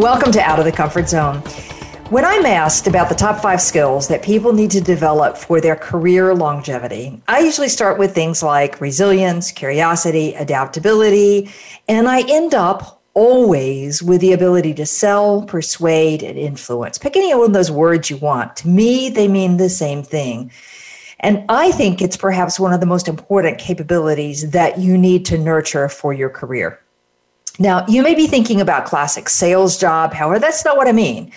Welcome to Out of the Comfort Zone. When I'm asked about the top five skills that people need to develop for their career longevity, I usually start with things like resilience, curiosity, adaptability, and I end up always with the ability to sell, persuade, and influence. Pick any one of those words you want. To me, they mean the same thing. And I think it's perhaps one of the most important capabilities that you need to nurture for your career. Now, you may be thinking about classic sales job. However, that's not what I mean.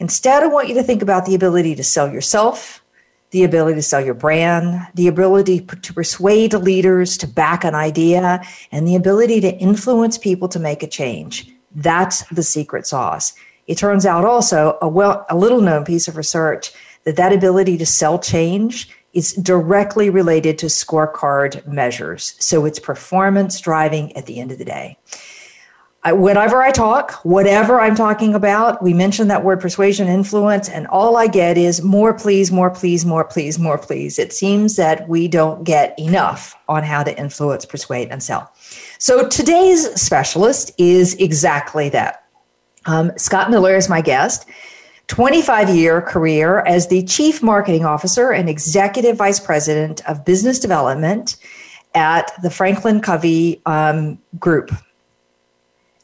Instead, I want you to think about the ability to sell yourself, the ability to sell your brand, the ability to persuade leaders to back an idea, and the ability to influence people to make a change. That's the secret sauce. It turns out also a well, a little known piece of research that that ability to sell change is directly related to scorecard measures. So it's performance driving at the end of the day. I, whenever I talk, whatever I'm talking about, we mention that word persuasion, influence, and all I get is more please, more please, more please, more please. It seems that we don't get enough on how to influence, persuade, and sell. So today's specialist is exactly that. Um, Scott Miller is my guest. 25 year career as the chief marketing officer and executive vice president of business development at the Franklin Covey um, Group.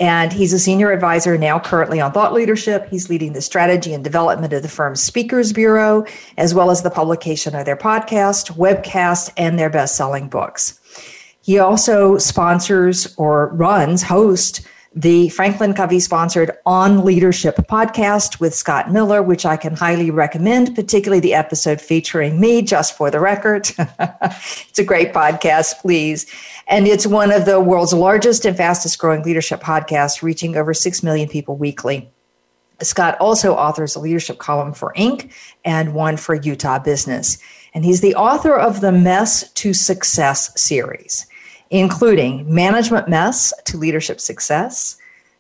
And he's a senior advisor now currently on thought leadership. He's leading the strategy and development of the firm's speakers bureau, as well as the publication of their podcast, webcast, and their best selling books. He also sponsors or runs, host the Franklin Covey sponsored On Leadership podcast with Scott Miller, which I can highly recommend, particularly the episode featuring me, just for the record. it's a great podcast, please. And it's one of the world's largest and fastest growing leadership podcasts, reaching over 6 million people weekly. Scott also authors a leadership column for Inc. and one for Utah Business. And he's the author of the Mess to Success series including Management Mess to Leadership Success,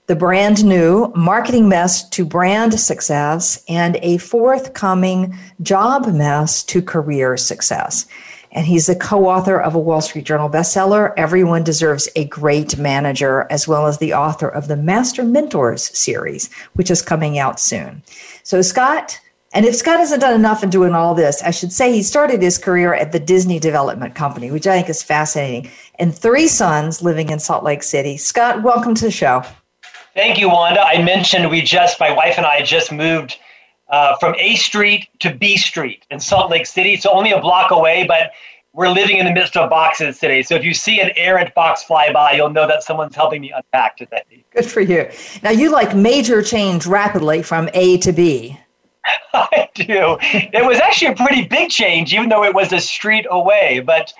the brand new Marketing Mess to Brand Success, and a forthcoming Job Mess to Career Success. And he's the co author of a Wall Street Journal bestseller, Everyone Deserves a Great Manager, as well as the author of the Master Mentors series, which is coming out soon. So, Scott, and if Scott hasn't done enough in doing all this, I should say he started his career at the Disney Development Company, which I think is fascinating, and three sons living in Salt Lake City. Scott, welcome to the show. Thank you, Wanda. I mentioned we just, my wife and I just moved uh, from A Street to B Street in Salt Lake City. So only a block away, but we're living in the midst of boxes today. So if you see an errant box fly by, you'll know that someone's helping me unpack today. Good for you. Now, you like major change rapidly from A to B. I do. It was actually a pretty big change, even though it was a street away. But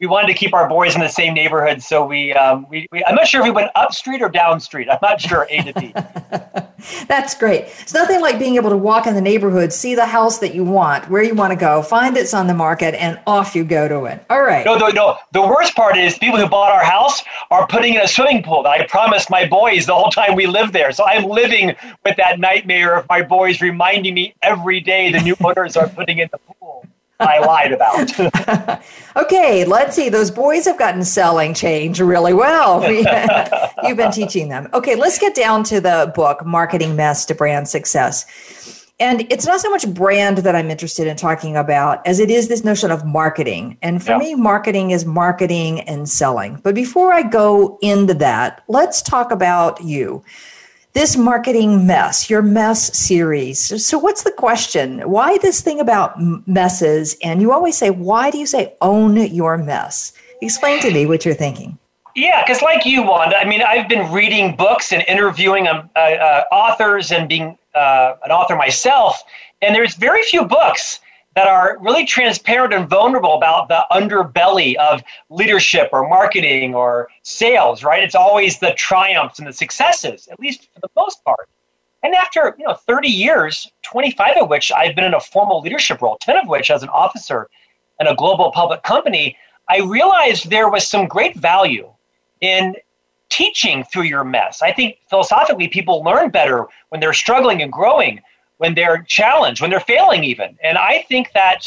we wanted to keep our boys in the same neighborhood, so we, um, we, we, I'm not sure if we went up street or down street. I'm not sure A to B. That's great. It's nothing like being able to walk in the neighborhood, see the house that you want, where you want to go, find it's on the market, and off you go to it. All right. No, no, no. The worst part is people who bought our house are putting in a swimming pool that I promised my boys the whole time we lived there. So I'm living with that nightmare of my boys reminding me every day the new owners are putting in the pool. I lied about. okay, let's see. Those boys have gotten selling change really well. You've been teaching them. Okay, let's get down to the book, Marketing Mess to Brand Success. And it's not so much brand that I'm interested in talking about as it is this notion of marketing. And for yeah. me, marketing is marketing and selling. But before I go into that, let's talk about you this marketing mess, your mess series. So, what's the question? Why this thing about messes? And you always say, why do you say own your mess? Explain to me what you're thinking. Yeah, because like you, Wanda, I mean, I've been reading books and interviewing um, uh, uh, authors and being uh, an author myself, and there's very few books that are really transparent and vulnerable about the underbelly of leadership or marketing or sales, right? It's always the triumphs and the successes, at least for the most part. And after, you know, 30 years, 25 of which I've been in a formal leadership role, 10 of which as an officer in a global public company, I realized there was some great value in teaching through your mess. I think philosophically people learn better when they're struggling and growing when they're challenged, when they're failing, even. And I think that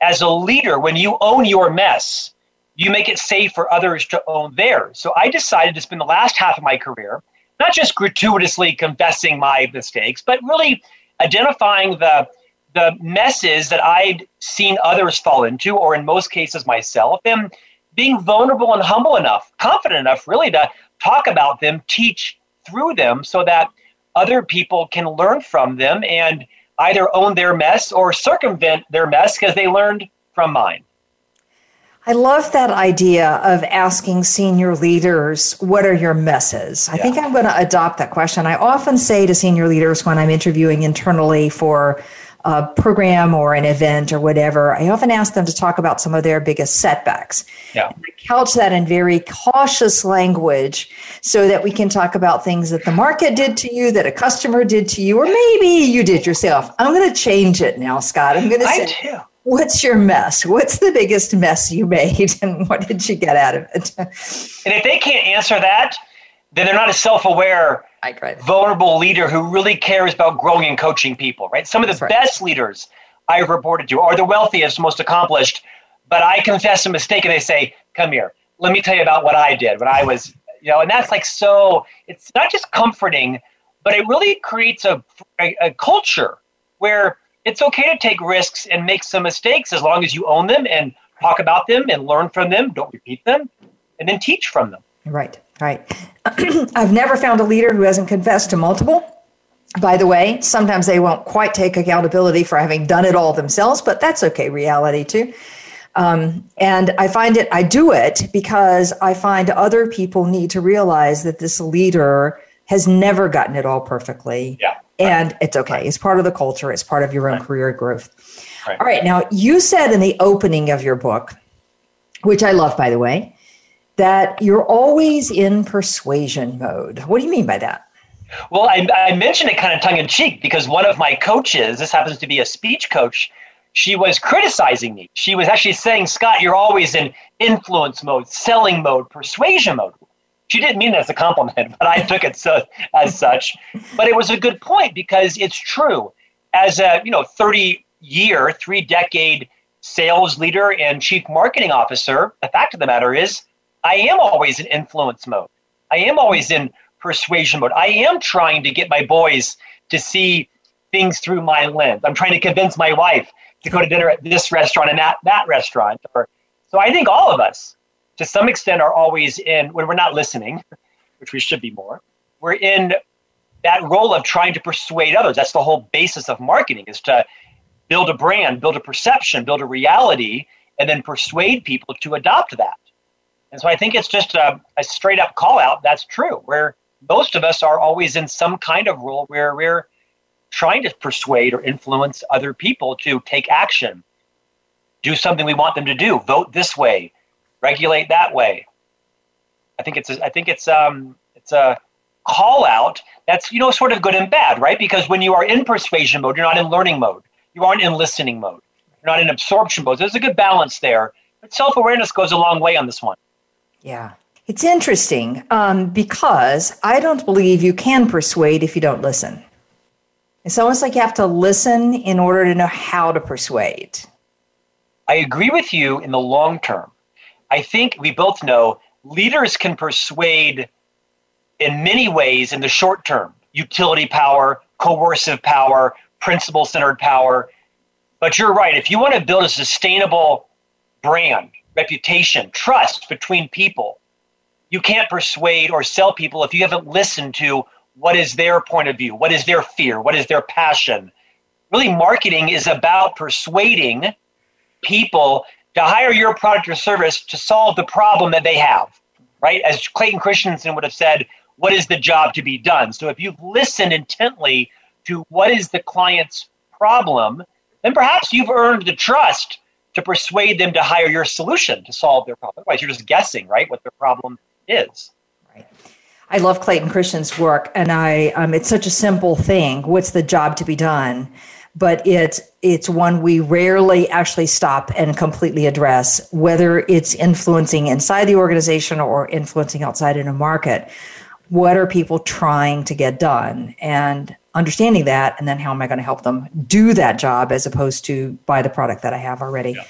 as a leader, when you own your mess, you make it safe for others to own theirs. So I decided to spend the last half of my career not just gratuitously confessing my mistakes, but really identifying the the messes that I'd seen others fall into, or in most cases myself, and being vulnerable and humble enough, confident enough, really, to talk about them, teach through them, so that other people can learn from them and either own their mess or circumvent their mess because they learned from mine. I love that idea of asking senior leaders, what are your messes? I yeah. think I'm going to adopt that question. I often say to senior leaders when I'm interviewing internally for a program or an event or whatever, I often ask them to talk about some of their biggest setbacks. Yeah. I couch that in very cautious language so that we can talk about things that the market did to you, that a customer did to you, or maybe you did yourself. I'm going to change it now, Scott. I'm going to say, too. What's your mess? What's the biggest mess you made, and what did you get out of it? and if they can't answer that, then they're not a self-aware vulnerable leader who really cares about growing and coaching people, right? Some of the best leaders I've reported to are the wealthiest, most accomplished, but I confess a mistake and they say, come here, let me tell you about what I did when I was, you know, and that's like so, it's not just comforting, but it really creates a, a, a culture where it's okay to take risks and make some mistakes as long as you own them and talk about them and learn from them, don't repeat them, and then teach from them. Right, right. I've never found a leader who hasn't confessed to multiple. By the way, sometimes they won't quite take accountability for having done it all themselves, but that's okay, reality too. Um, and I find it, I do it because I find other people need to realize that this leader has never gotten it all perfectly. Yeah. And it's okay. It's part of the culture, it's part of your own right. career growth. Right. All right. Now, you said in the opening of your book, which I love, by the way, that you're always in persuasion mode. What do you mean by that? Well, I, I mentioned it kind of tongue in cheek because one of my coaches, this happens to be a speech coach, she was criticizing me. She was actually saying, Scott, you're always in influence mode, selling mode, persuasion mode. She didn't mean that as a compliment, but I took it so, as such. But it was a good point because it's true. As a you know 30 year, three decade sales leader and chief marketing officer, the fact of the matter is I am always in influence mode. I am always in persuasion mode. I am trying to get my boys to see things through my lens. I'm trying to convince my wife to go to dinner at this restaurant and that that restaurant. Or, so I think all of us, to some extent, are always in when we're not listening, which we should be more. We're in that role of trying to persuade others. That's the whole basis of marketing: is to build a brand, build a perception, build a reality, and then persuade people to adopt that. And so I think it's just a, a straight up call out. That's true. Where most of us are always in some kind of role where we're trying to persuade or influence other people to take action, do something we want them to do, vote this way, regulate that way. I think it's a, I think it's um it's a call out that's you know sort of good and bad, right? Because when you are in persuasion mode, you're not in learning mode. You aren't in listening mode. You're not in absorption mode. There's a good balance there. But self awareness goes a long way on this one. Yeah. It's interesting um, because I don't believe you can persuade if you don't listen. It's almost like you have to listen in order to know how to persuade. I agree with you in the long term. I think we both know leaders can persuade in many ways in the short term utility power, coercive power, principle centered power. But you're right. If you want to build a sustainable brand, reputation, trust between people. You can't persuade or sell people if you haven't listened to what is their point of view, what is their fear, what is their passion. Really, marketing is about persuading people to hire your product or service to solve the problem that they have, right? As Clayton Christensen would have said, what is the job to be done? So if you've listened intently to what is the client's problem, then perhaps you've earned the trust to persuade them to hire your solution to solve their problem. Otherwise, you're just guessing, right, what their problem is. Right. I love Clayton Christensen's work, and I um, it's such a simple thing. What's the job to be done? But it's it's one we rarely actually stop and completely address, whether it's influencing inside the organization or influencing outside in a market. What are people trying to get done? And understanding that, and then how am I going to help them do that job as opposed to buy the product that I have already? Yeah.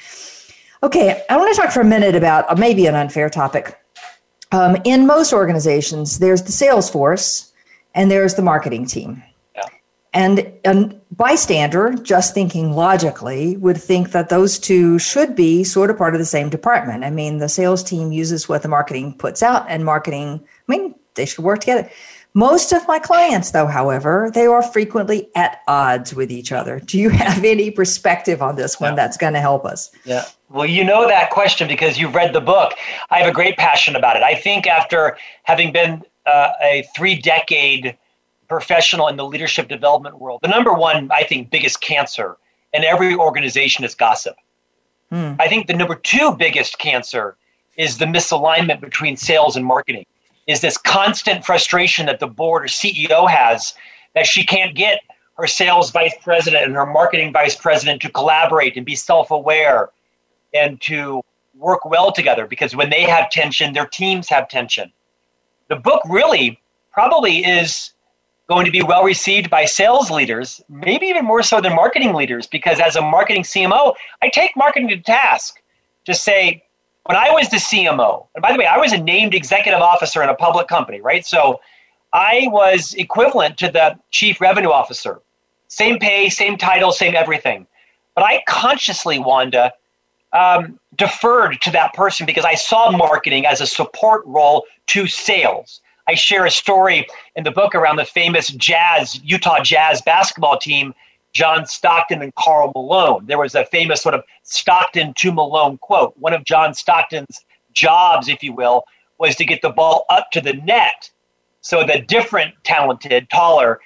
Okay, I want to talk for a minute about uh, maybe an unfair topic. Um, in most organizations, there's the sales force and there's the marketing team. Yeah. And a bystander, just thinking logically, would think that those two should be sort of part of the same department. I mean, the sales team uses what the marketing puts out, and marketing, I mean, they should work together. Most of my clients, though, however, they are frequently at odds with each other. Do you have any perspective on this one yeah. that's going to help us? Yeah. Well, you know that question because you've read the book. I have a great passion about it. I think after having been uh, a three decade professional in the leadership development world, the number one, I think, biggest cancer in every organization is gossip. Hmm. I think the number two biggest cancer is the misalignment between sales and marketing is this constant frustration that the board or CEO has that she can't get her sales vice president and her marketing vice president to collaborate and be self aware and to work well together because when they have tension, their teams have tension. The book really probably is going to be well received by sales leaders, maybe even more so than marketing leaders, because as a marketing CMO, I take marketing to task to say, when I was the CMO, and by the way, I was a named executive officer in a public company, right? So I was equivalent to the chief revenue officer. Same pay, same title, same everything. But I consciously, Wanda, um, deferred to that person because I saw marketing as a support role to sales. I share a story in the book around the famous Jazz, Utah Jazz basketball team John Stockton and Karl Malone. There was a famous sort of Stockton to Malone quote. One of John Stockton's jobs, if you will, was to get the ball up to the net so the different talented, taller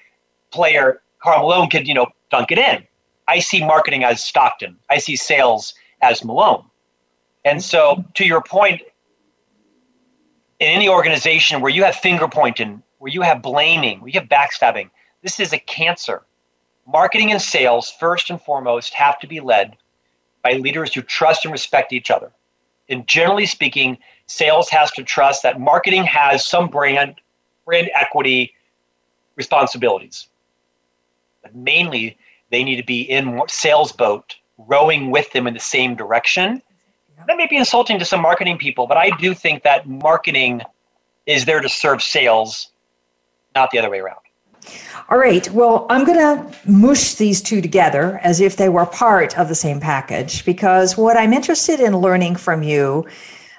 player, Karl Malone, could, you know, dunk it in. I see marketing as Stockton. I see sales as Malone. And so, to your point, in any organization where you have finger pointing, where you have blaming, where you have backstabbing, this is a cancer marketing and sales, first and foremost, have to be led by leaders who trust and respect each other. And generally speaking, sales has to trust that marketing has some brand, brand equity responsibilities. But mainly, they need to be in sales boat, rowing with them in the same direction. That may be insulting to some marketing people, but I do think that marketing is there to serve sales, not the other way around. All right. Well, I'm going to mush these two together as if they were part of the same package because what I'm interested in learning from you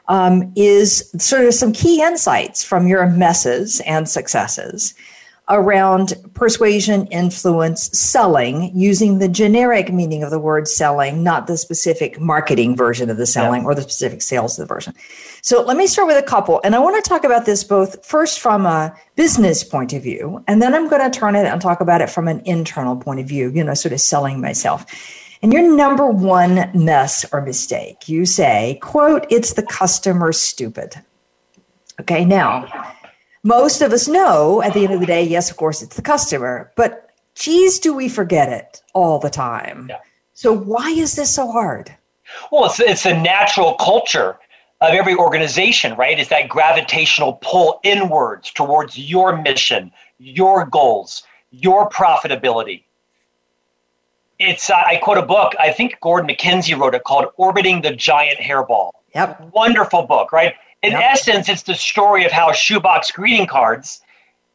um, is sort of some key insights from your messes and successes around persuasion, influence, selling, using the generic meaning of the word selling, not the specific marketing version of the selling yeah. or the specific sales of the version. So let me start with a couple. And I want to talk about this both first from a business point of view, and then I'm going to turn it and talk about it from an internal point of view, you know, sort of selling myself. And your number one mess or mistake, you say, quote, it's the customer stupid. Okay, now most of us know at the end of the day, yes, of course, it's the customer, but geez, do we forget it all the time? Yeah. So why is this so hard? Well, it's, it's a natural culture of every organization, right? Is that gravitational pull inwards towards your mission, your goals, your profitability. It's, uh, I quote a book, I think Gordon MacKenzie wrote it called Orbiting the Giant Hairball. Yep. Wonderful book, right? In yep. essence, it's the story of how shoebox greeting cards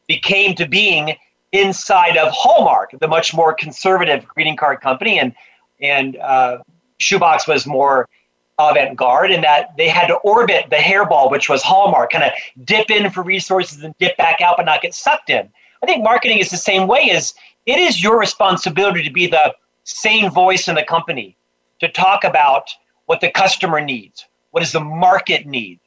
became to being inside of Hallmark, the much more conservative greeting card company, and and uh, shoebox was more avant-garde in that they had to orbit the hairball, which was Hallmark, kind of dip in for resources and dip back out, but not get sucked in. I think marketing is the same way. Is it is your responsibility to be the same voice in the company to talk about what the customer needs, what does the market need,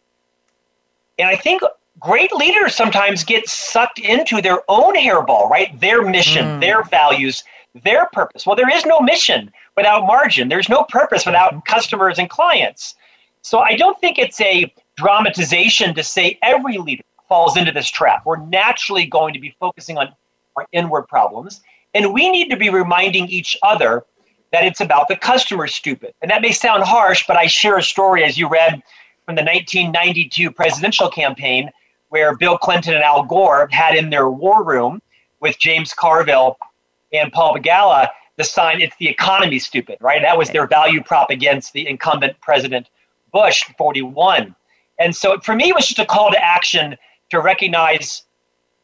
and I think great leaders sometimes get sucked into their own hairball, right? Their mission, mm. their values, their purpose. Well, there is no mission without margin. There's no purpose without customers and clients. So I don't think it's a dramatization to say every leader falls into this trap. We're naturally going to be focusing on our inward problems. And we need to be reminding each other that it's about the customer stupid. And that may sound harsh, but I share a story as you read from the 1992 presidential campaign where Bill Clinton and Al Gore had in their war room with James Carville and Paul Begala the sign, it's the economy stupid, right? That was their value prop against the incumbent President Bush, 41. And so for me, it was just a call to action to recognize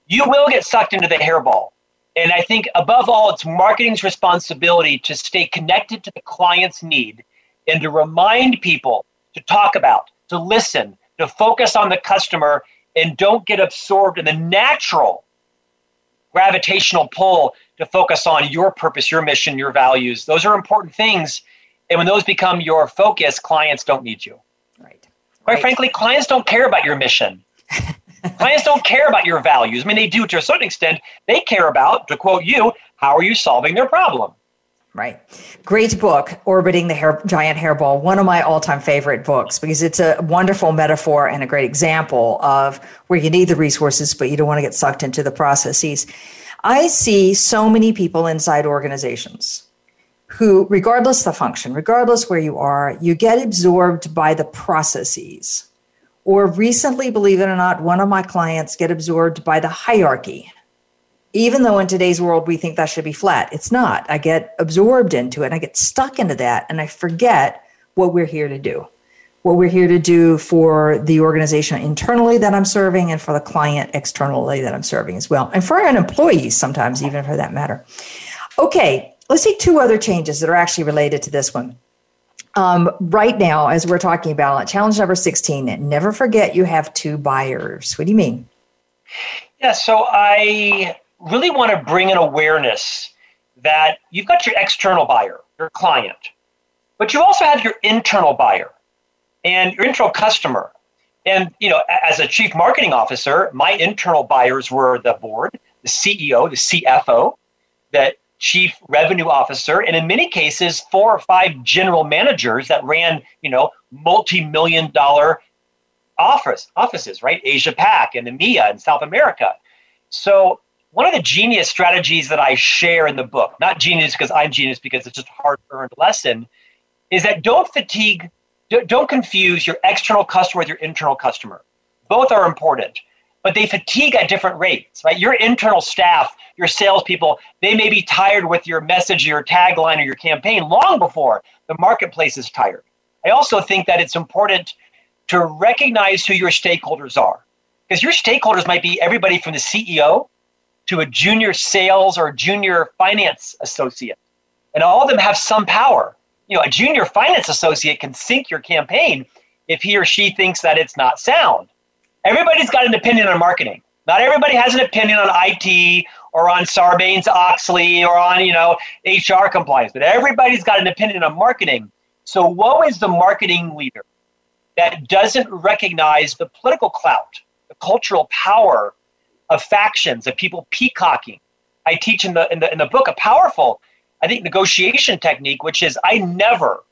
you will get sucked into the hairball. And I think above all, it's marketing's responsibility to stay connected to the client's need and to remind people to talk about, to listen, to focus on the customer, and don't get absorbed in the natural gravitational pull to focus on your purpose, your mission, your values. Those are important things. And when those become your focus, clients don't need you. Right. Quite right. frankly, clients don't care about your mission. clients don't care about your values. I mean, they do to a certain extent. They care about, to quote you, how are you solving their problem? Right. Great book, Orbiting the Hair, Giant Hairball. One of my all time favorite books because it's a wonderful metaphor and a great example of where you need the resources, but you don't want to get sucked into the processes. I see so many people inside organizations who, regardless the function, regardless where you are, you get absorbed by the processes. Or recently, believe it or not, one of my clients get absorbed by the hierarchy. Even though in today's world we think that should be flat, it's not. I get absorbed into it. I get stuck into that and I forget what we're here to do. What we're here to do for the organization internally that I'm serving and for the client externally that I'm serving as well. And for our employees, sometimes, even for that matter. Okay, let's take two other changes that are actually related to this one. Um, right now, as we're talking about challenge number 16, never forget you have two buyers. What do you mean? Yeah, so I really want to bring an awareness that you've got your external buyer, your client, but you also have your internal buyer and your internal customer. And you know, as a chief marketing officer, my internal buyers were the board, the CEO, the CFO, that chief revenue officer, and in many cases, four or five general managers that ran, you know, multi-million dollar office offices, right? Asia Pac and EMEA and South America. So one of the genius strategies that I share in the book, not genius because I'm genius because it's just a hard-earned lesson, is that don't fatigue, don't confuse your external customer with your internal customer. Both are important but they fatigue at different rates, right? Your internal staff, your salespeople, they may be tired with your message, your tagline, or your campaign long before the marketplace is tired. I also think that it's important to recognize who your stakeholders are, because your stakeholders might be everybody from the CEO to a junior sales or junior finance associate, and all of them have some power. You know, a junior finance associate can sink your campaign if he or she thinks that it's not sound everybody's got an opinion on marketing. Not everybody has an opinion on IT or on Sarbanes Oxley or on, you know, HR compliance, but everybody's got an opinion on marketing. So woe is the marketing leader that doesn't recognize the political clout, the cultural power of factions, of people peacocking. I teach in the, in the, in the book a powerful, I think, negotiation technique, which is I never,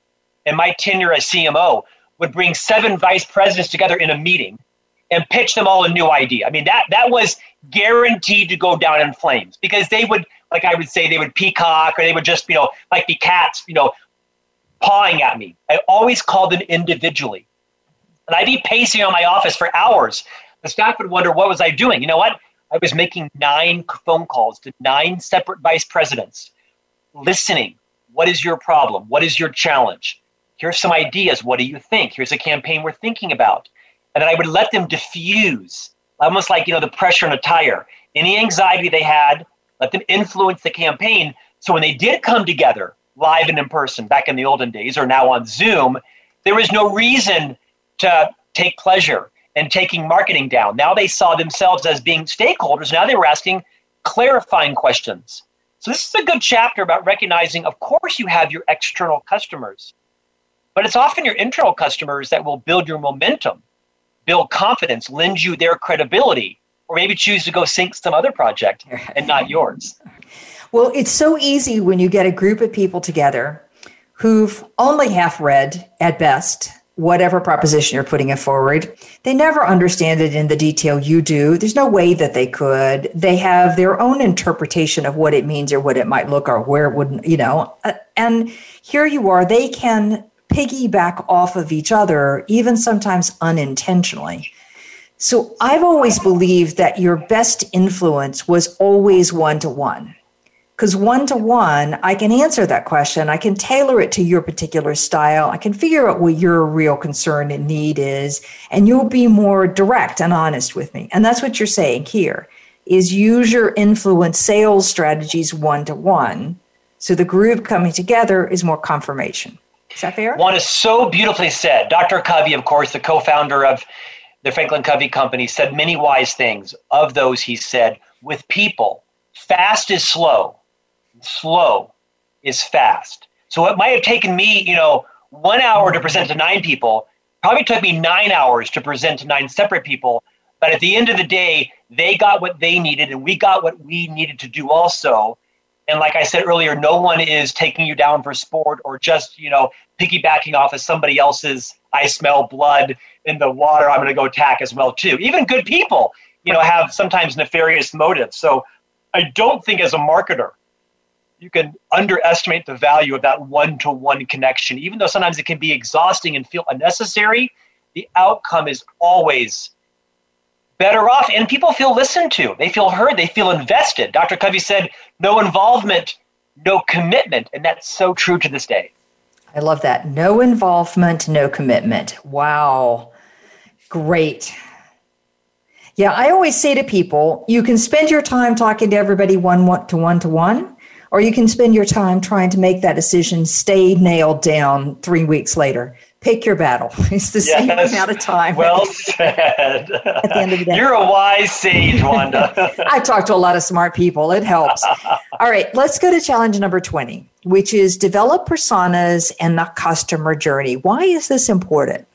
in my tenure as CMO, would bring seven vice presidents together in a meeting – and pitch them all a new idea. I mean, that that was guaranteed to go down in flames because they would, like I would say, they would peacock or they would just, you know, like be cats, you know, pawing at me. I always called them individually. And I'd be pacing on my office for hours. The staff would wonder, what was I doing? You know what? I was making nine phone calls to nine separate vice presidents, listening. What is your problem? What is your challenge? Here's some ideas. What do you think? Here's a campaign we're thinking about and then I would let them diffuse, almost like you know the pressure on a tire. Any anxiety they had, let them influence the campaign. So when they did come together live and in person back in the olden days, or now on Zoom, there was no reason to take pleasure in taking marketing down. Now they saw themselves as being stakeholders. Now they were asking clarifying questions. So this is a good chapter about recognizing, of course, you have your external customers, but it's often your internal customers that will build your momentum build confidence, lend you their credibility, or maybe choose to go sink some other project and not yours. Well, it's so easy when you get a group of people together who've only half read at best whatever proposition you're putting it forward. They never understand it in the detail you do. There's no way that they could. They have their own interpretation of what it means or what it might look or where it wouldn't, you know. Uh, and here you are, they can piggyback off of each other, even sometimes unintentionally. So I've always believed that your best influence was always one to one. Because one to one, I can answer that question. I can tailor it to your particular style. I can figure out what your real concern and need is, and you'll be more direct and honest with me. And that's what you're saying here is use your influence sales strategies one to one. So the group coming together is more confirmation. Is that fair? One is so beautifully said. Dr. Covey, of course, the co-founder of the Franklin Covey Company, said many wise things. Of those, he said, with people, fast is slow slow is fast. So it might have taken me, you know, one hour to present to nine people, probably took me nine hours to present to nine separate people. But at the end of the day, they got what they needed and we got what we needed to do also. And like I said earlier, no one is taking you down for sport or just, you know, piggybacking off of somebody else's I smell blood in the water, I'm gonna go attack as well too. Even good people, you know, have sometimes nefarious motives. So I don't think as a marketer you can underestimate the value of that one-to-one connection. Even though sometimes it can be exhausting and feel unnecessary the outcome is always better off and people feel listened to. They feel heard. They feel invested. Dr covey said no involvement no commitment and that's so true to this day. I love that. No involvement no commitment. Wow. Great. Yeah i always say to people you can spend your time talking to everybody one to one to one or you can spend your time trying to make that decision stay nailed down three weeks later. Pick your battle. It's the yes. same amount of time. Well said. At the end of the day. You're a wise sage, Wanda. I talk to a lot of smart people. It helps. All right, let's go to challenge number 20, which is develop personas and the customer journey. Why is this important?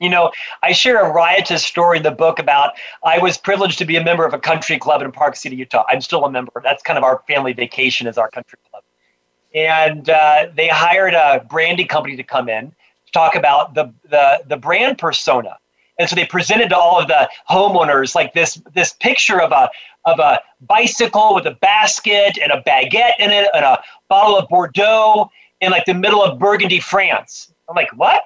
You know, I share a riotous story in the book about I was privileged to be a member of a country club in Park City, Utah. I'm still a member. That's kind of our family vacation is our country club. And uh, they hired a branding company to come in to talk about the, the, the brand persona. And so they presented to all of the homeowners like this, this picture of a, of a bicycle with a basket and a baguette in it and a bottle of Bordeaux in like the middle of Burgundy, France. I'm like, what?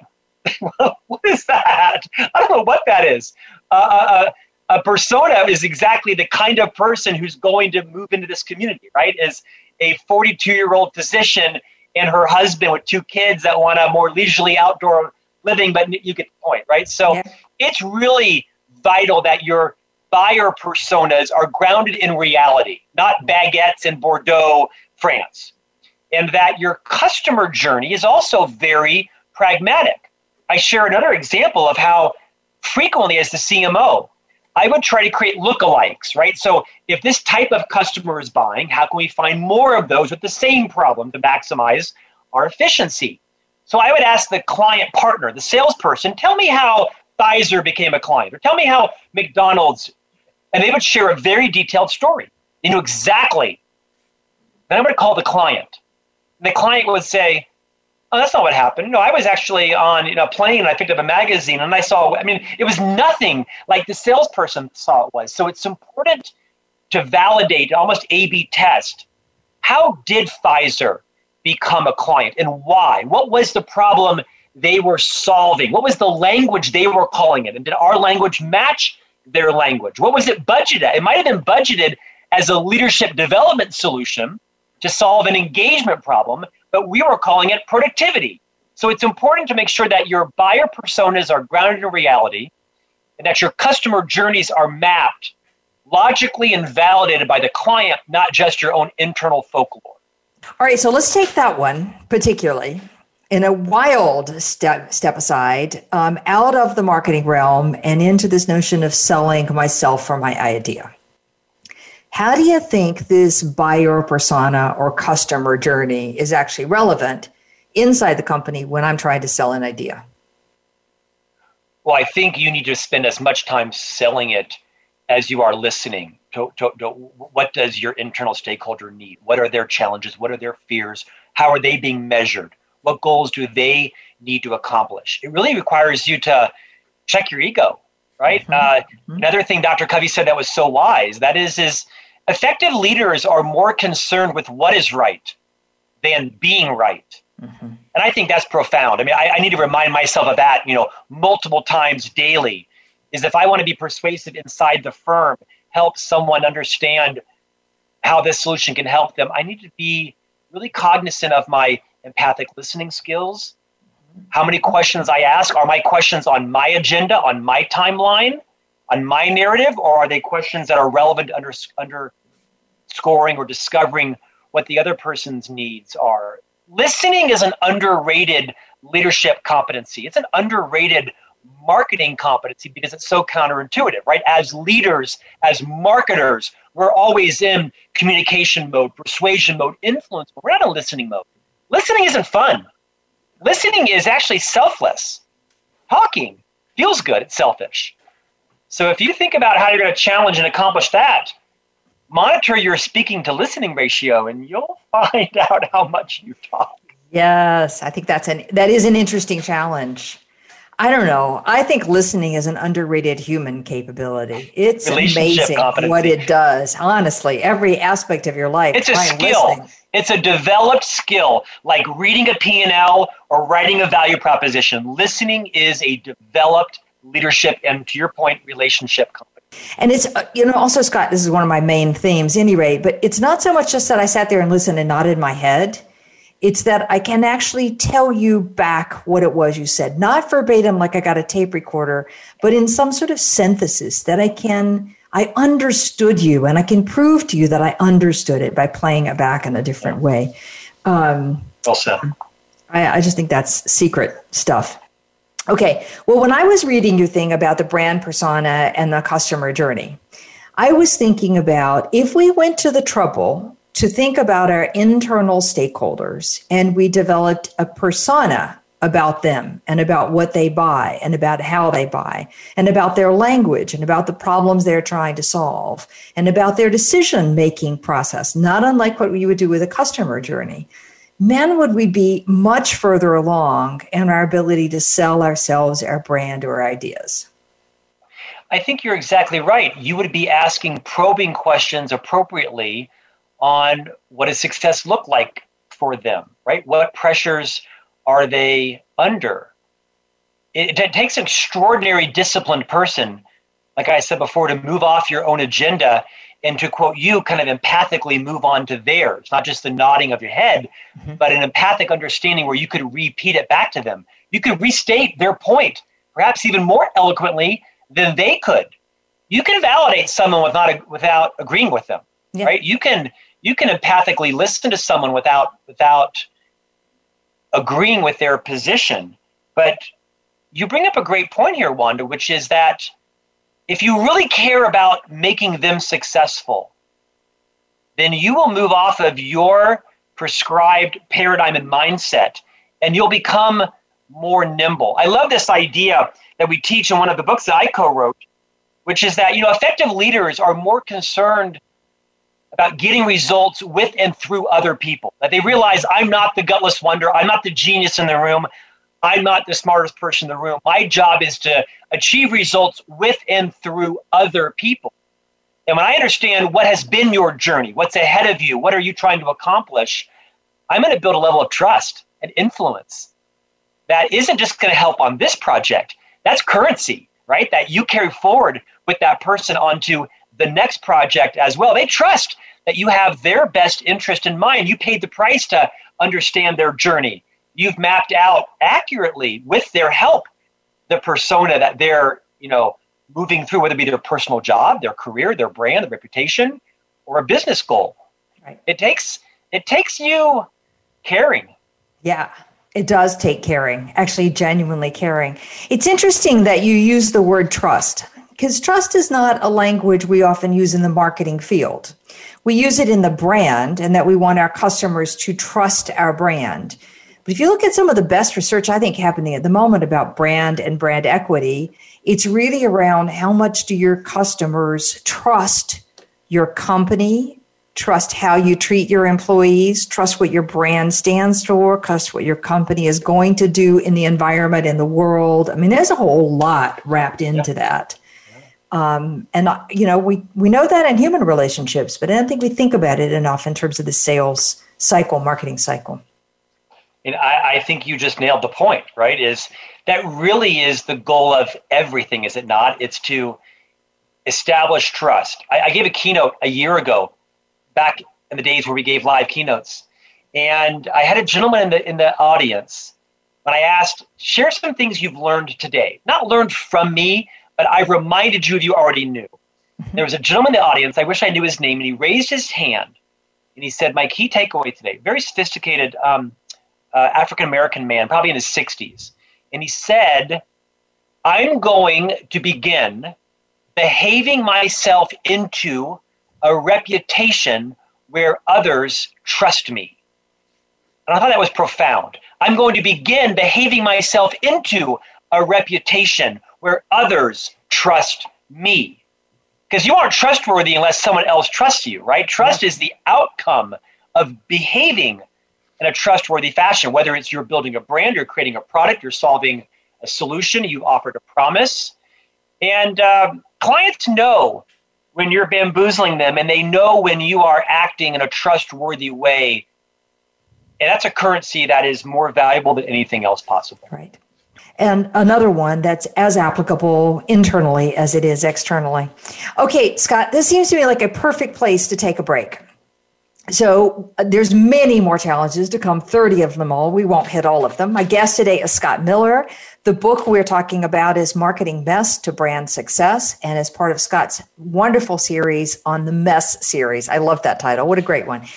what is that? I don't know what that is. Uh, uh, uh, a persona is exactly the kind of person who's going to move into this community, right? Is a 42 year old physician and her husband with two kids that want a more leisurely outdoor living, but you get the point, right? So yeah. it's really vital that your buyer personas are grounded in reality, not baguettes in Bordeaux, France. And that your customer journey is also very pragmatic. I share another example of how frequently, as the CMO, I would try to create lookalikes, right? So if this type of customer is buying, how can we find more of those with the same problem to maximize our efficiency? So I would ask the client partner, the salesperson, tell me how Pfizer became a client, or tell me how McDonald's, and they would share a very detailed story. They knew exactly. Then I would call the client. And the client would say, Oh, that's not what happened. No, I was actually on you know, a plane and I picked up a magazine and I saw, I mean, it was nothing like the salesperson saw it was. So it's important to validate, almost A B test. How did Pfizer become a client and why? What was the problem they were solving? What was the language they were calling it? And did our language match their language? What was it budgeted? It might have been budgeted as a leadership development solution to solve an engagement problem, but we were calling it productivity. So it's important to make sure that your buyer personas are grounded in reality and that your customer journeys are mapped logically and validated by the client, not just your own internal folklore. All right, so let's take that one particularly in a wild step step aside um, out of the marketing realm and into this notion of selling myself for my idea. How do you think this buyer persona or customer journey is actually relevant inside the company when I'm trying to sell an idea? Well, I think you need to spend as much time selling it as you are listening to, to, to, what does your internal stakeholder need? What are their challenges? What are their fears? How are they being measured? What goals do they need to accomplish? It really requires you to check your ego, right? Mm-hmm. Uh, mm-hmm. Another thing Dr. Covey said that was so wise that is, is effective leaders are more concerned with what is right than being right. Mm-hmm. And I think that's profound. I mean, I, I need to remind myself of that, you know, multiple times daily. Is if I want to be persuasive inside the firm, help someone understand how this solution can help them, I need to be really cognizant of my empathic listening skills. How many questions I ask are my questions on my agenda, on my timeline, on my narrative, or are they questions that are relevant under, underscoring or discovering what the other person's needs are? Listening is an underrated leadership competency. It's an underrated marketing competency because it's so counterintuitive, right? As leaders, as marketers, we're always in communication mode, persuasion mode, influence mode. We're not in listening mode. Listening isn't fun. Listening is actually selfless. Talking feels good, it's selfish. So if you think about how you're going to challenge and accomplish that, monitor your speaking to listening ratio and you'll find out how much you talk. Yes, I think that's an that is an interesting challenge. I don't know. I think listening is an underrated human capability. It's amazing what it does. Honestly, every aspect of your life. It's a skill. Listening. It's a developed skill, like reading a P&L or writing a value proposition. Listening is a developed leadership and, to your point, relationship competence. And it's, uh, you know, also, Scott, this is one of my main themes, anyway, but it's not so much just that I sat there and listened and nodded my head it's that I can actually tell you back what it was you said, not verbatim like I got a tape recorder, but in some sort of synthesis that I can, I understood you and I can prove to you that I understood it by playing it back in a different way. Um, well said. I, I just think that's secret stuff. Okay. Well, when I was reading your thing about the brand persona and the customer journey, I was thinking about if we went to the trouble to think about our internal stakeholders and we developed a persona about them and about what they buy and about how they buy and about their language and about the problems they're trying to solve and about their decision making process, not unlike what we would do with a customer journey. Man, would we be much further along in our ability to sell ourselves, our brand, or ideas? I think you're exactly right. You would be asking probing questions appropriately on what does success look like for them, right? What pressures are they under? It, it takes an extraordinary disciplined person, like I said before, to move off your own agenda and to quote you, kind of empathically move on to theirs, not just the nodding of your head, mm-hmm. but an empathic understanding where you could repeat it back to them. You could restate their point, perhaps even more eloquently than they could. You can validate someone without without agreeing with them, yeah. right? You can you can empathically listen to someone without without agreeing with their position. But you bring up a great point here, Wanda, which is that if you really care about making them successful, then you will move off of your prescribed paradigm and mindset and you'll become more nimble. I love this idea that we teach in one of the books that I co-wrote, which is that you know effective leaders are more concerned about getting results with and through other people. That they realize I'm not the gutless wonder, I'm not the genius in the room, I'm not the smartest person in the room. My job is to achieve results with and through other people. And when I understand what has been your journey, what's ahead of you, what are you trying to accomplish, I'm going to build a level of trust and influence that isn't just going to help on this project. That's currency, right? That you carry forward with that person onto the next project as well. They trust that you have their best interest in mind. You paid the price to understand their journey. You've mapped out accurately with their help the persona that they're, you know, moving through, whether it be their personal job, their career, their brand, their reputation, or a business goal. Right. It takes it takes you caring. Yeah. It does take caring, actually genuinely caring. It's interesting that you use the word trust because trust is not a language we often use in the marketing field. We use it in the brand and that we want our customers to trust our brand. But if you look at some of the best research I think happening at the moment about brand and brand equity, it's really around how much do your customers trust your company, trust how you treat your employees, trust what your brand stands for, trust what your company is going to do in the environment, in the world. I mean, there's a whole lot wrapped into yeah. that. Um, and uh, you know, we we know that in human relationships, but I don't think we think about it enough in terms of the sales cycle, marketing cycle. And I, I think you just nailed the point, right? Is that really is the goal of everything, is it not? It's to establish trust. I, I gave a keynote a year ago, back in the days where we gave live keynotes, and I had a gentleman in the in the audience. When I asked, share some things you've learned today, not learned from me, but I reminded you of you already knew. Mm-hmm. There was a gentleman in the audience. I wish I knew his name, and he raised his hand and he said, "My key takeaway today, very sophisticated um, uh, African American man, probably in his 60s, and he said, I'm going to begin behaving myself into a reputation where others trust me. And I thought that was profound. I'm going to begin behaving myself into a reputation where others trust me. Because you aren't trustworthy unless someone else trusts you, right? Trust is the outcome of behaving in a trustworthy fashion, whether it's you're building a brand, you're creating a product, you're solving a solution, you've offered a promise. And uh, clients know when you're bamboozling them and they know when you are acting in a trustworthy way. And that's a currency that is more valuable than anything else possible. Right. And another one that's as applicable internally as it is externally. Okay, Scott, this seems to me like a perfect place to take a break so uh, there's many more challenges to come 30 of them all. We won't hit all of them. My guest today is scott miller. The book we're talking about is marketing mess to brand success and is part of scott's wonderful series on the mess series. I love that title. What a great one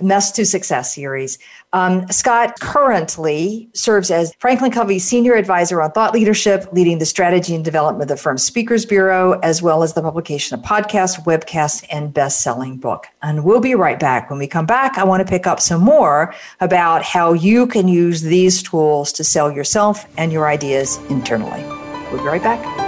mess to success series um, Scott currently serves as Franklin Covey's senior advisor on thought leadership, leading the strategy and development of the firm's Speakers Bureau, as well as the publication of podcasts, webcasts, and best selling book. And we'll be right back. When we come back, I want to pick up some more about how you can use these tools to sell yourself and your ideas internally. We'll be right back.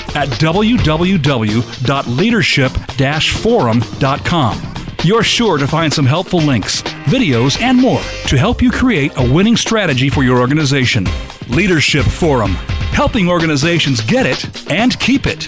at www.leadership-forum.com. You're sure to find some helpful links, videos, and more to help you create a winning strategy for your organization. Leadership Forum, helping organizations get it and keep it.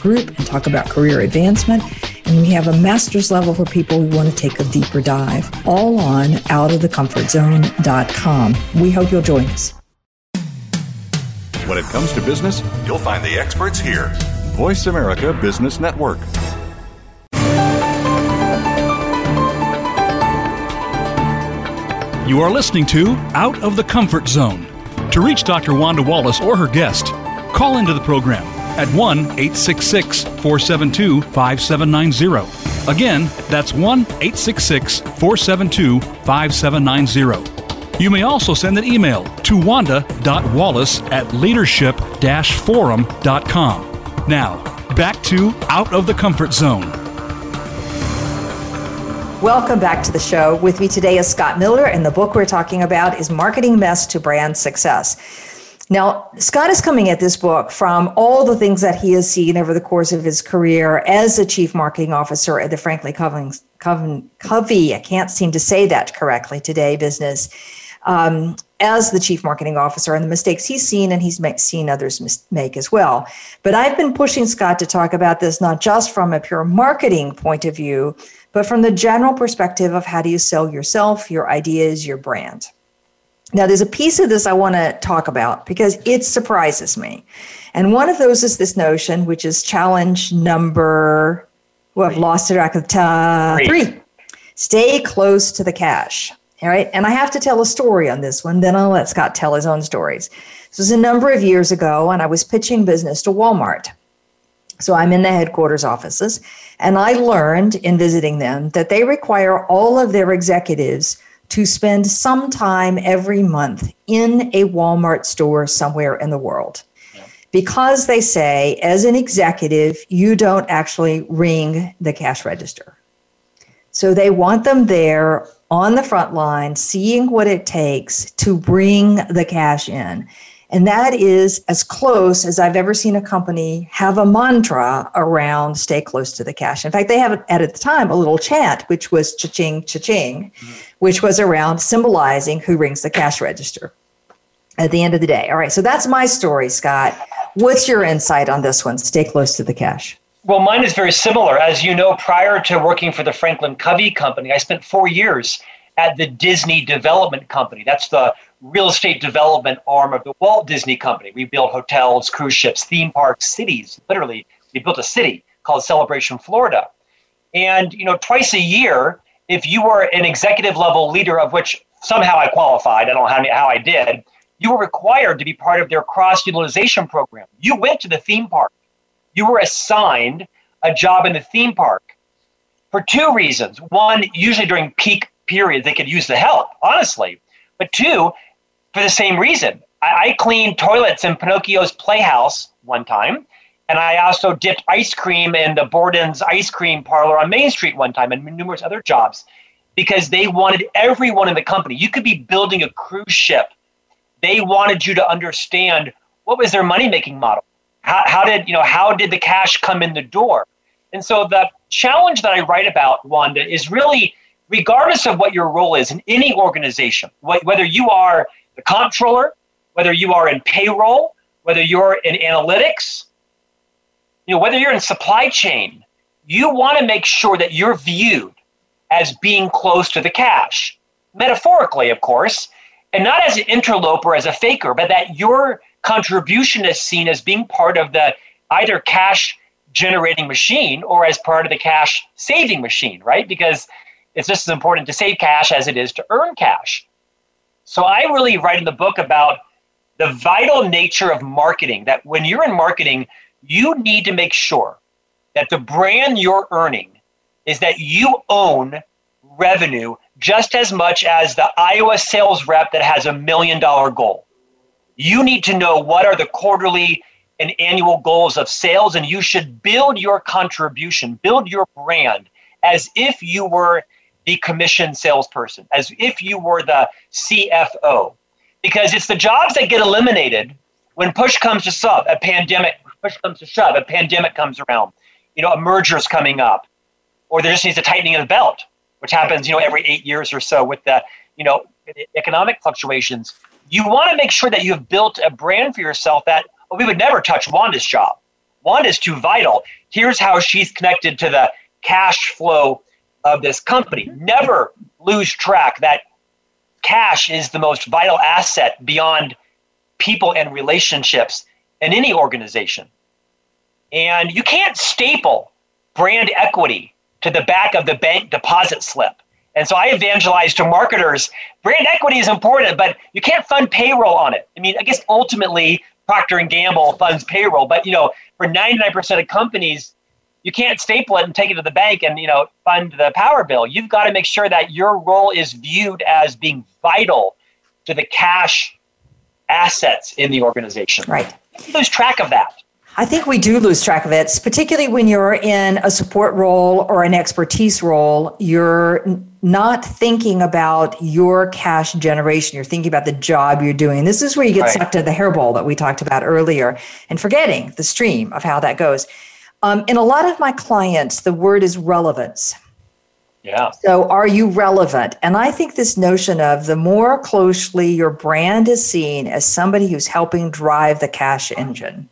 group and talk about career advancement. And we have a master's level for people who want to take a deeper dive, all on outofthecomfortzone.com. We hope you'll join us. When it comes to business, you'll find the experts here. Voice America Business Network. You are listening to Out of the Comfort Zone. To reach Dr. Wanda Wallace or her guest, call into the program at 1 866 472 5790. Again, that's 1 866 472 5790. You may also send an email to wanda.wallace at leadership forum.com. Now, back to Out of the Comfort Zone. Welcome back to the show. With me today is Scott Miller, and the book we're talking about is Marketing Mess to Brand Success. Now, Scott is coming at this book from all the things that he has seen over the course of his career as a chief marketing officer at the Frankly Covey, I can't seem to say that correctly today, business, um, as the chief marketing officer and the mistakes he's seen and he's seen others make as well. But I've been pushing Scott to talk about this not just from a pure marketing point of view, but from the general perspective of how do you sell yourself, your ideas, your brand. Now, there's a piece of this I want to talk about because it surprises me. And one of those is this notion, which is challenge number, well, I've lost track of t- three. Stay close to the cash. All right. And I have to tell a story on this one. Then I'll let Scott tell his own stories. This was a number of years ago, and I was pitching business to Walmart. So I'm in the headquarters offices, and I learned in visiting them that they require all of their executives to spend some time every month in a Walmart store somewhere in the world. Because they say, as an executive, you don't actually ring the cash register. So they want them there on the front line, seeing what it takes to bring the cash in. And that is as close as I've ever seen a company have a mantra around stay close to the cash. In fact, they have at the time a little chant, which was cha-ching, cha-ching, mm-hmm. which was around symbolizing who rings the cash register at the end of the day. All right, so that's my story, Scott. What's your insight on this one? Stay close to the cash. Well, mine is very similar. As you know, prior to working for the Franklin Covey Company, I spent four years at the Disney Development Company. That's the real estate development arm of the Walt Disney Company. We built hotels, cruise ships, theme parks, cities. Literally, we built a city called Celebration Florida. And you know, twice a year, if you were an executive level leader, of which somehow I qualified, I don't know how, how I did, you were required to be part of their cross utilization program. You went to the theme park. You were assigned a job in the theme park for two reasons. One, usually during peak periods, they could use the help, honestly. But two, for the same reason. I, I cleaned toilets in Pinocchio's Playhouse one time, and I also dipped ice cream in the Borden's ice cream parlor on Main Street one time, and numerous other jobs, because they wanted everyone in the company. You could be building a cruise ship. They wanted you to understand what was their money making model. How, how did you know? How did the cash come in the door? And so the challenge that I write about, Wanda, is really regardless of what your role is in any organization, whether you are the comptroller, whether you are in payroll, whether you're in analytics, you know, whether you're in supply chain, you want to make sure that you're viewed as being close to the cash, metaphorically, of course, and not as an interloper, as a faker, but that your contribution is seen as being part of the either cash generating machine or as part of the cash saving machine, right? Because it's just as important to save cash as it is to earn cash. So I really write in the book about the vital nature of marketing that when you're in marketing, you need to make sure that the brand you're earning is that you own revenue just as much as the Iowa sales rep that has a million dollar goal. You need to know what are the quarterly and annual goals of sales, and you should build your contribution, build your brand as if you were the commission salesperson, as if you were the CFO. Because it's the jobs that get eliminated when push comes to shove, a pandemic, push comes to shove, a pandemic comes around, you know, a merger is coming up, or there just needs a tightening of the belt, which happens, you know, every eight years or so with the, you know, economic fluctuations. You want to make sure that you've built a brand for yourself that well, we would never touch Wanda's job. Wanda's too vital. Here's how she's connected to the cash flow of this company. Never lose track that cash is the most vital asset beyond people and relationships in any organization. And you can't staple brand equity to the back of the bank deposit slip. And so I evangelize to marketers brand equity is important, but you can't fund payroll on it. I mean, I guess ultimately Procter and Gamble funds payroll, but you know, for 99% of companies, you can't staple it and take it to the bank and you know fund the power bill. You've got to make sure that your role is viewed as being vital to the cash assets in the organization. Right. You lose track of that. I think we do lose track of it, particularly when you're in a support role or an expertise role. You're not thinking about your cash generation. You're thinking about the job you're doing. This is where you get right. sucked into the hairball that we talked about earlier and forgetting the stream of how that goes. Um, in a lot of my clients, the word is relevance. Yeah. So, are you relevant? And I think this notion of the more closely your brand is seen as somebody who's helping drive the cash engine,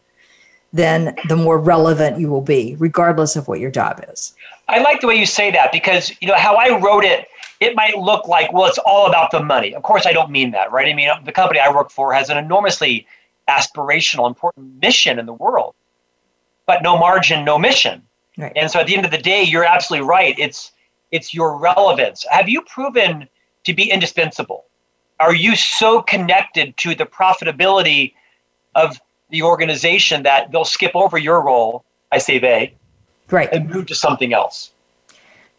then the more relevant you will be, regardless of what your job is. I like the way you say that because you know how I wrote it. It might look like, well, it's all about the money. Of course, I don't mean that, right? I mean, the company I work for has an enormously aspirational, important mission in the world, but no margin, no mission. Right. And so, at the end of the day, you're absolutely right. It's it's your relevance. Have you proven to be indispensable? Are you so connected to the profitability of the organization that they'll skip over your role? I say they, right, and move to something else.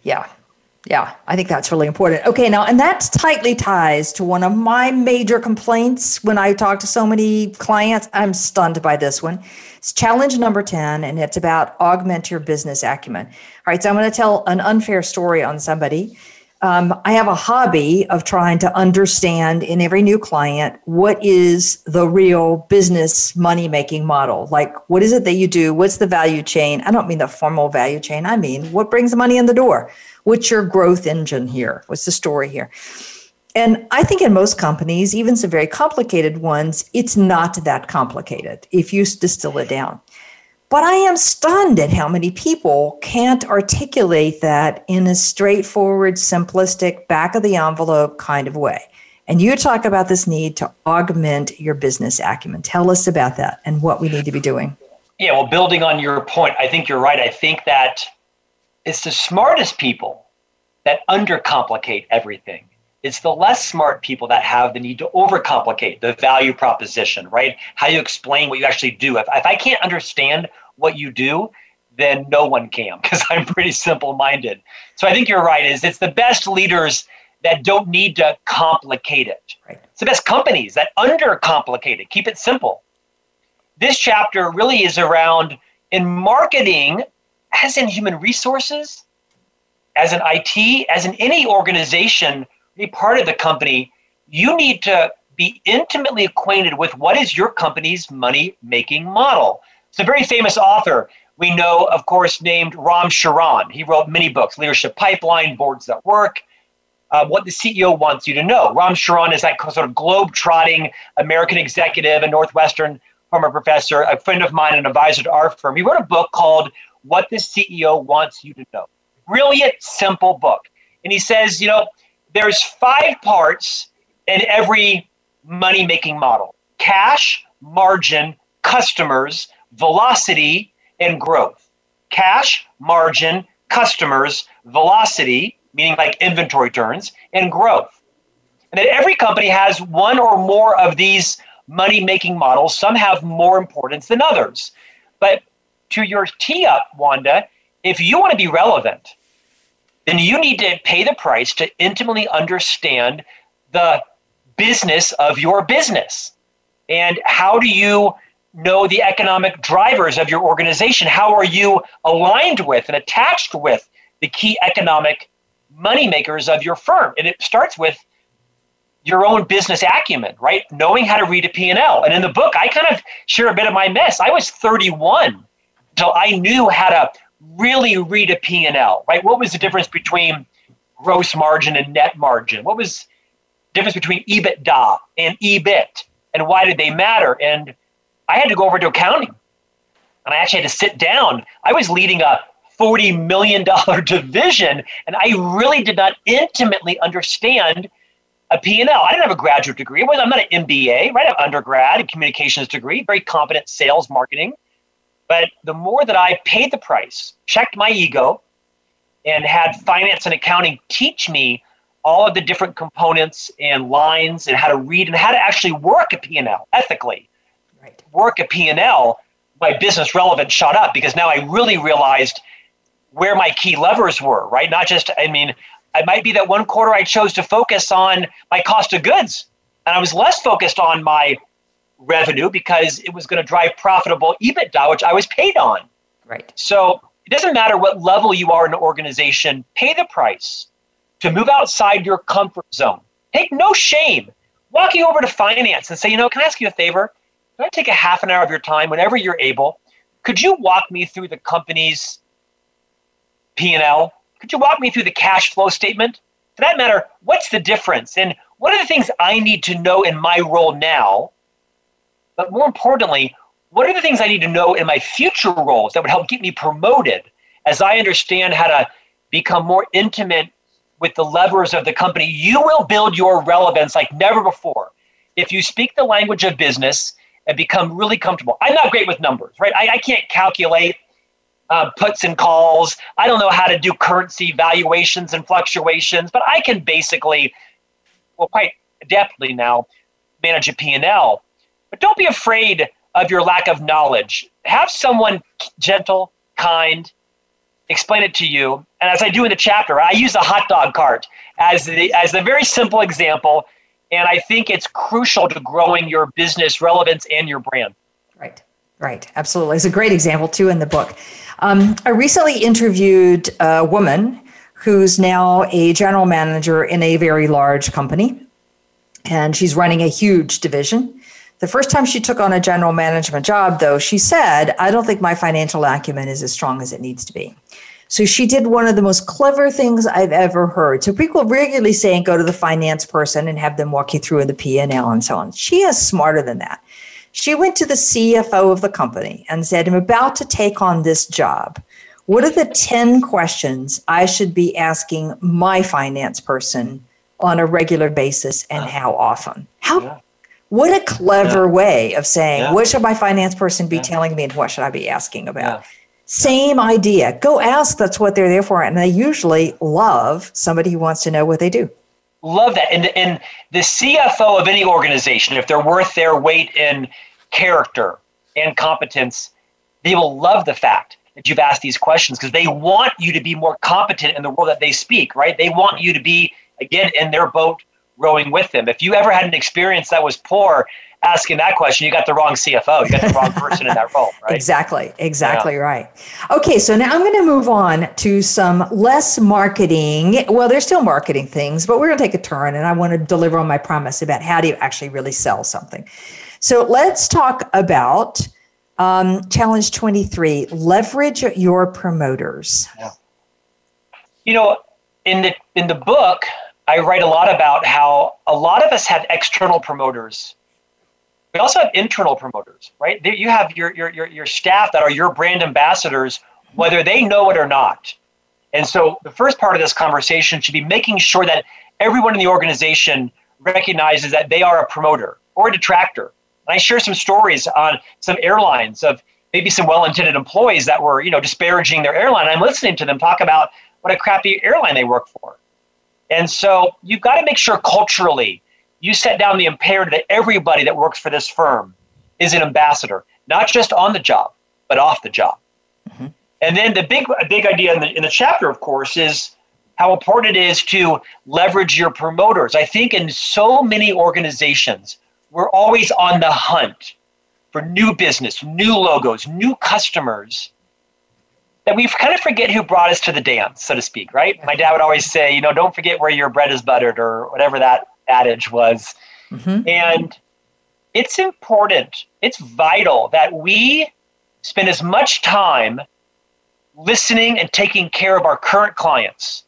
Yeah, yeah, I think that's really important. Okay, now, and that tightly ties to one of my major complaints when I talk to so many clients. I'm stunned by this one. It's challenge number 10, and it's about augment your business acumen. All right, so I'm going to tell an unfair story on somebody. Um, I have a hobby of trying to understand in every new client what is the real business money making model. Like, what is it that you do? What's the value chain? I don't mean the formal value chain. I mean, what brings the money in the door? What's your growth engine here? What's the story here? And I think in most companies, even some very complicated ones, it's not that complicated if you distill it down. But I am stunned at how many people can't articulate that in a straightforward, simplistic, back of the envelope kind of way. And you talk about this need to augment your business acumen. Tell us about that and what we need to be doing. Yeah, well, building on your point, I think you're right. I think that it's the smartest people that undercomplicate everything. It's the less smart people that have the need to overcomplicate the value proposition, right? How you explain what you actually do. If, if I can't understand what you do, then no one can because I'm pretty simple minded. So I think you're right. Is it's the best leaders that don't need to complicate it. Right. It's the best companies that undercomplicate it. Keep it simple. This chapter really is around in marketing, as in human resources, as in IT, as in any organization any part of the company, you need to be intimately acquainted with what is your company's money making model. It's a very famous author we know, of course, named Ram Charan. He wrote many books Leadership Pipeline, Boards That Work, uh, What the CEO Wants You to Know. Ram Charan is that sort of globe trotting American executive and Northwestern former professor, a friend of mine, an advisor to our firm. He wrote a book called What the CEO Wants You to Know. Brilliant, simple book. And he says, you know, there's five parts in every money making model cash, margin, customers, velocity, and growth. Cash, margin, customers, velocity, meaning like inventory turns, and growth. And that every company has one or more of these money making models. Some have more importance than others. But to your tee up, Wanda, if you want to be relevant, then you need to pay the price to intimately understand the business of your business. And how do you know the economic drivers of your organization? How are you aligned with and attached with the key economic money makers of your firm? And it starts with your own business acumen, right? Knowing how to read a P&L. And in the book, I kind of share a bit of my mess. I was 31 until I knew how to really read a P&L, right? What was the difference between gross margin and net margin? What was difference between EBITDA and EBIT? And why did they matter? And I had to go over to accounting. And I actually had to sit down. I was leading a $40 million division, and I really did not intimately understand a P&L. I didn't have a graduate degree. I'm not an MBA, right? I have an undergrad, a communications degree, very competent sales marketing. But the more that I paid the price, checked my ego, and had finance and accounting teach me all of the different components and lines and how to read and how to actually work a P&L ethically. Work at P&L, my business relevance shot up because now I really realized where my key levers were, right? Not just, I mean, it might be that one quarter I chose to focus on my cost of goods And I was less focused on my revenue because it was going to drive profitable EBITDA, which I was paid on. Right. So it doesn't matter what level you are in an organization, pay the price to move outside your comfort zone. Take no shame walking over to finance and say, you know, can I ask you a favor? Can I take a half an hour of your time whenever you're able? Could you walk me through the company's P&L? Could you walk me through the cash flow statement? For that matter, what's the difference? And what are the things I need to know in my role now? But more importantly, what are the things I need to know in my future roles that would help get me promoted as I understand how to become more intimate with the levers of the company? You will build your relevance like never before if you speak the language of business and become really comfortable. I'm not great with numbers, right? I, I can't calculate uh, puts and calls. I don't know how to do currency valuations and fluctuations, but I can basically, well, quite adeptly now, manage a P&L. But don't be afraid of your lack of knowledge. Have someone gentle, kind, explain it to you. And as I do in the chapter, I use a hot dog cart as the, as a very simple example. And I think it's crucial to growing your business relevance and your brand. Right, right. Absolutely. It's a great example, too, in the book. Um, I recently interviewed a woman who's now a general manager in a very large company, and she's running a huge division. The first time she took on a general management job, though, she said, I don't think my financial acumen is as strong as it needs to be. So she did one of the most clever things I've ever heard. So people regularly saying go to the finance person and have them walk you through the P&L and so on. She is smarter than that. She went to the CFO of the company and said, I'm about to take on this job. What are the 10 questions I should be asking my finance person on a regular basis and how often? How yeah. what a clever yeah. way of saying, yeah. what should my finance person be telling me and what should I be asking about? Same idea. Go ask. That's what they're there for. And they usually love somebody who wants to know what they do. Love that. And, and the CFO of any organization, if they're worth their weight in character and competence, they will love the fact that you've asked these questions because they want you to be more competent in the world that they speak, right? They want you to be, again, in their boat rowing with them. If you ever had an experience that was poor, asking that question, you got the wrong CFO. You got the wrong person in that role, right? Exactly, exactly yeah. right. Okay, so now I'm going to move on to some less marketing. Well, there's still marketing things, but we're going to take a turn and I want to deliver on my promise about how do you actually really sell something. So let's talk about um, challenge 23 leverage your promoters. Yeah. You know, in the in the book, I write a lot about how a lot of us have external promoters we also have internal promoters, right? You have your, your, your, your staff that are your brand ambassadors, whether they know it or not. And so the first part of this conversation should be making sure that everyone in the organization recognizes that they are a promoter or a detractor. And I share some stories on some airlines of maybe some well-intended employees that were, you know, disparaging their airline. I'm listening to them talk about what a crappy airline they work for. And so you've got to make sure culturally you set down the imperative that everybody that works for this firm is an ambassador, not just on the job, but off the job. Mm-hmm. And then the big, big idea in the, in the chapter, of course, is how important it is to leverage your promoters. I think in so many organizations, we're always on the hunt for new business, new logos, new customers that we kind of forget who brought us to the dance, so to speak, right? My dad would always say, you know, don't forget where your bread is buttered or whatever that adage was. Mm-hmm. And it's important, it's vital that we spend as much time listening and taking care of our current clients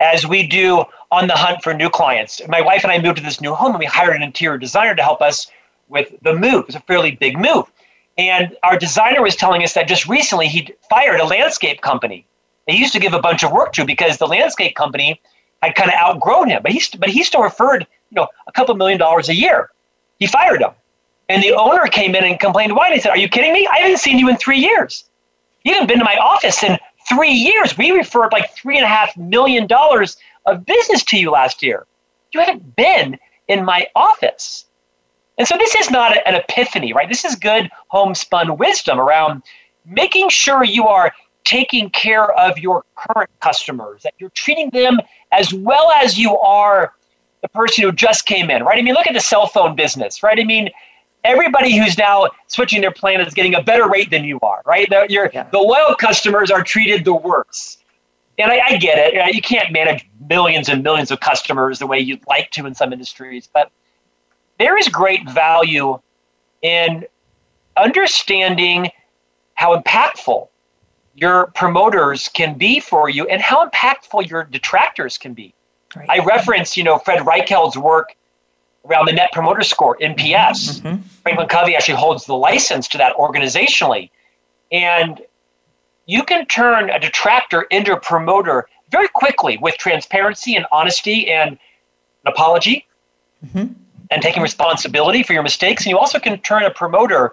as we do on the hunt for new clients. My wife and I moved to this new home and we hired an interior designer to help us with the move. It was a fairly big move. And our designer was telling us that just recently he fired a landscape company. They used to give a bunch of work to because the landscape company had kind of outgrown him, but he but he still referred you know a couple million dollars a year. He fired him, and the owner came in and complained. Why? And he said, "Are you kidding me? I haven't seen you in three years. You haven't been to my office in three years. We referred like three and a half million dollars of business to you last year. You haven't been in my office." And so this is not an epiphany, right? This is good homespun wisdom around making sure you are taking care of your current customers, that you're treating them as well as you are the person who just came in, right? I mean, look at the cell phone business, right? I mean, everybody who's now switching their plan is getting a better rate than you are, right? The, yeah. the loyal customers are treated the worst. And I, I get it. You can't manage millions and millions of customers the way you'd like to in some industries, but there is great value in understanding how impactful your promoters can be for you and how impactful your detractors can be. Right. I reference, you know, Fred Reichheld's work around the Net Promoter Score, NPS. Mm-hmm. Franklin Covey actually holds the license to that organizationally. And you can turn a detractor into a promoter very quickly with transparency and honesty and an apology mm-hmm. and taking responsibility for your mistakes. And you also can turn a promoter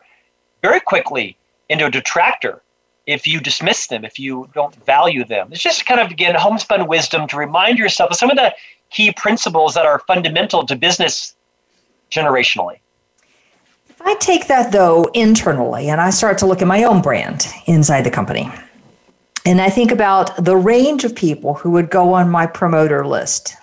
very quickly into a detractor if you dismiss them, if you don't value them. It's just kind of, again, homespun wisdom to remind yourself of some of the key principles that are fundamental to business generationally. If I take that, though, internally and I start to look at my own brand inside the company, and I think about the range of people who would go on my promoter list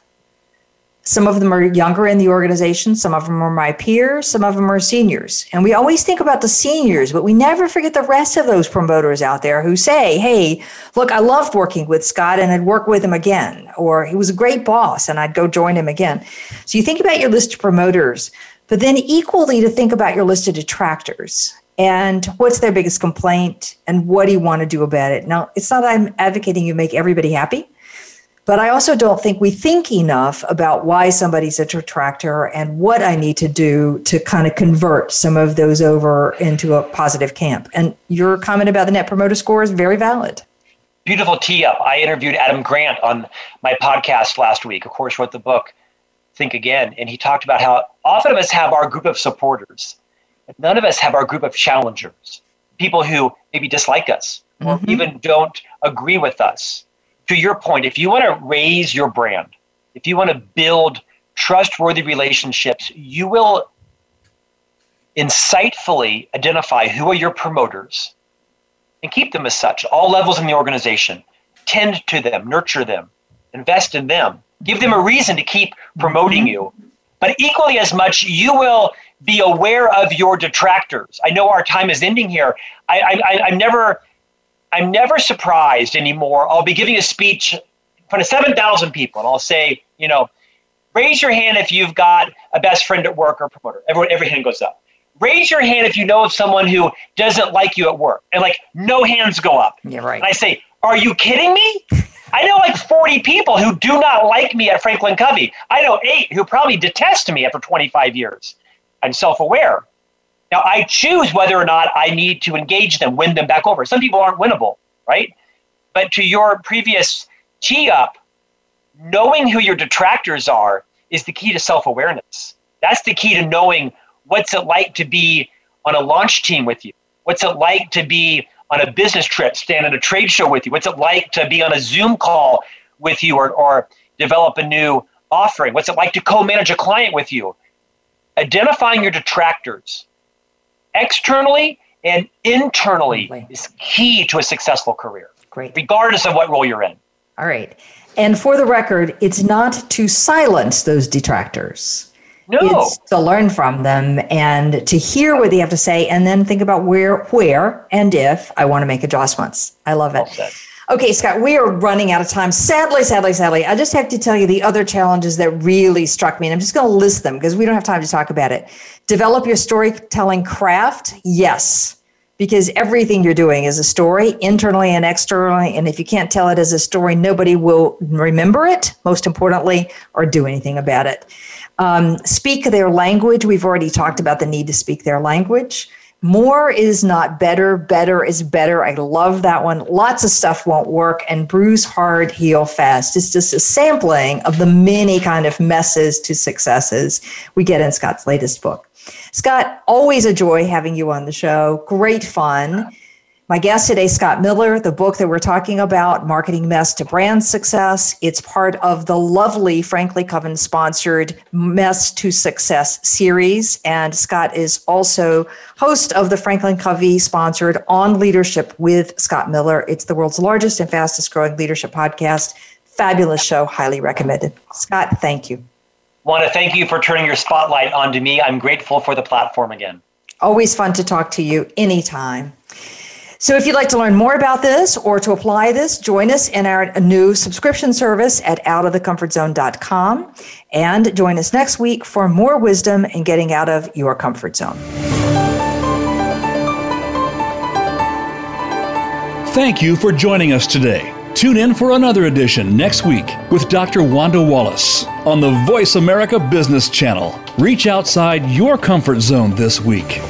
some of them are younger in the organization, some of them are my peers, some of them are seniors. And we always think about the seniors, but we never forget the rest of those promoters out there who say, hey, look, I loved working with Scott and I'd work with him again. Or he was a great boss and I'd go join him again. So you think about your list of promoters, but then equally to think about your list of detractors and what's their biggest complaint and what do you want to do about it. Now, it's not I'm advocating you make everybody happy but I also don't think we think enough about why somebody's a detractor and what I need to do to kind of convert some of those over into a positive camp. And your comment about the net promoter score is very valid. Beautiful tee up. I interviewed Adam Grant on my podcast last week, of course, wrote the book Think Again. And he talked about how often of us have our group of supporters, but none of us have our group of challengers, people who maybe dislike us or mm-hmm. even don't agree with us to your point, if you want to raise your brand, if you want to build trustworthy relationships, you will insightfully identify who are your promoters and keep them as such, all levels in the organization. Tend to them, nurture them, invest in them, give them a reason to keep promoting mm-hmm. you. But equally as much, you will be aware of your detractors. I know our time is ending here. I, I, I'm never I'm never surprised anymore. I'll be giving a speech in front of 7,000 people, and I'll say, you know, raise your hand if you've got a best friend at work or promoter. Everyone, every hand goes up. Raise your hand if you know of someone who doesn't like you at work. And like, no hands go up. Yeah, right. And I say, are you kidding me? I know like 40 people who do not like me at Franklin Covey. I know eight who probably detest me after 25 years. I'm self aware. Now, I choose whether or not I need to engage them, win them back over. Some people aren't winnable, right? But to your previous tee up, knowing who your detractors are is the key to self awareness. That's the key to knowing what's it like to be on a launch team with you. What's it like to be on a business trip, stand at a trade show with you? What's it like to be on a Zoom call with you or, or develop a new offering? What's it like to co manage a client with you? Identifying your detractors externally and internally is key to a successful career. Great. Regardless of what role you're in. All right. And for the record, it's not to silence those detractors. No. It's to learn from them and to hear what they have to say and then think about where where and if I want to make adjustments. I love it. Well Okay, Scott, we are running out of time. Sadly, sadly, sadly, I just have to tell you the other challenges that really struck me. And I'm just going to list them because we don't have time to talk about it. Develop your storytelling craft. Yes, because everything you're doing is a story internally and externally. And if you can't tell it as a story, nobody will remember it, most importantly, or do anything about it. Um, speak their language. We've already talked about the need to speak their language. More is not better. Better is better. I love that one. Lots of stuff won't work and bruise hard, heal fast. It's just a sampling of the many kind of messes to successes we get in Scott's latest book. Scott, always a joy having you on the show. Great fun. My guest today, Scott Miller, the book that we're talking about, Marketing Mess to Brand Success. It's part of the lovely Franklin Covey sponsored Mess to Success series. And Scott is also host of the Franklin Covey sponsored On Leadership with Scott Miller. It's the world's largest and fastest growing leadership podcast. Fabulous show, highly recommended. Scott, thank you. want to thank you for turning your spotlight onto me. I'm grateful for the platform again. Always fun to talk to you anytime. So, if you'd like to learn more about this or to apply this, join us in our new subscription service at outofthecomfortzone.com and join us next week for more wisdom in getting out of your comfort zone. Thank you for joining us today. Tune in for another edition next week with Dr. Wanda Wallace on the Voice America Business Channel. Reach outside your comfort zone this week.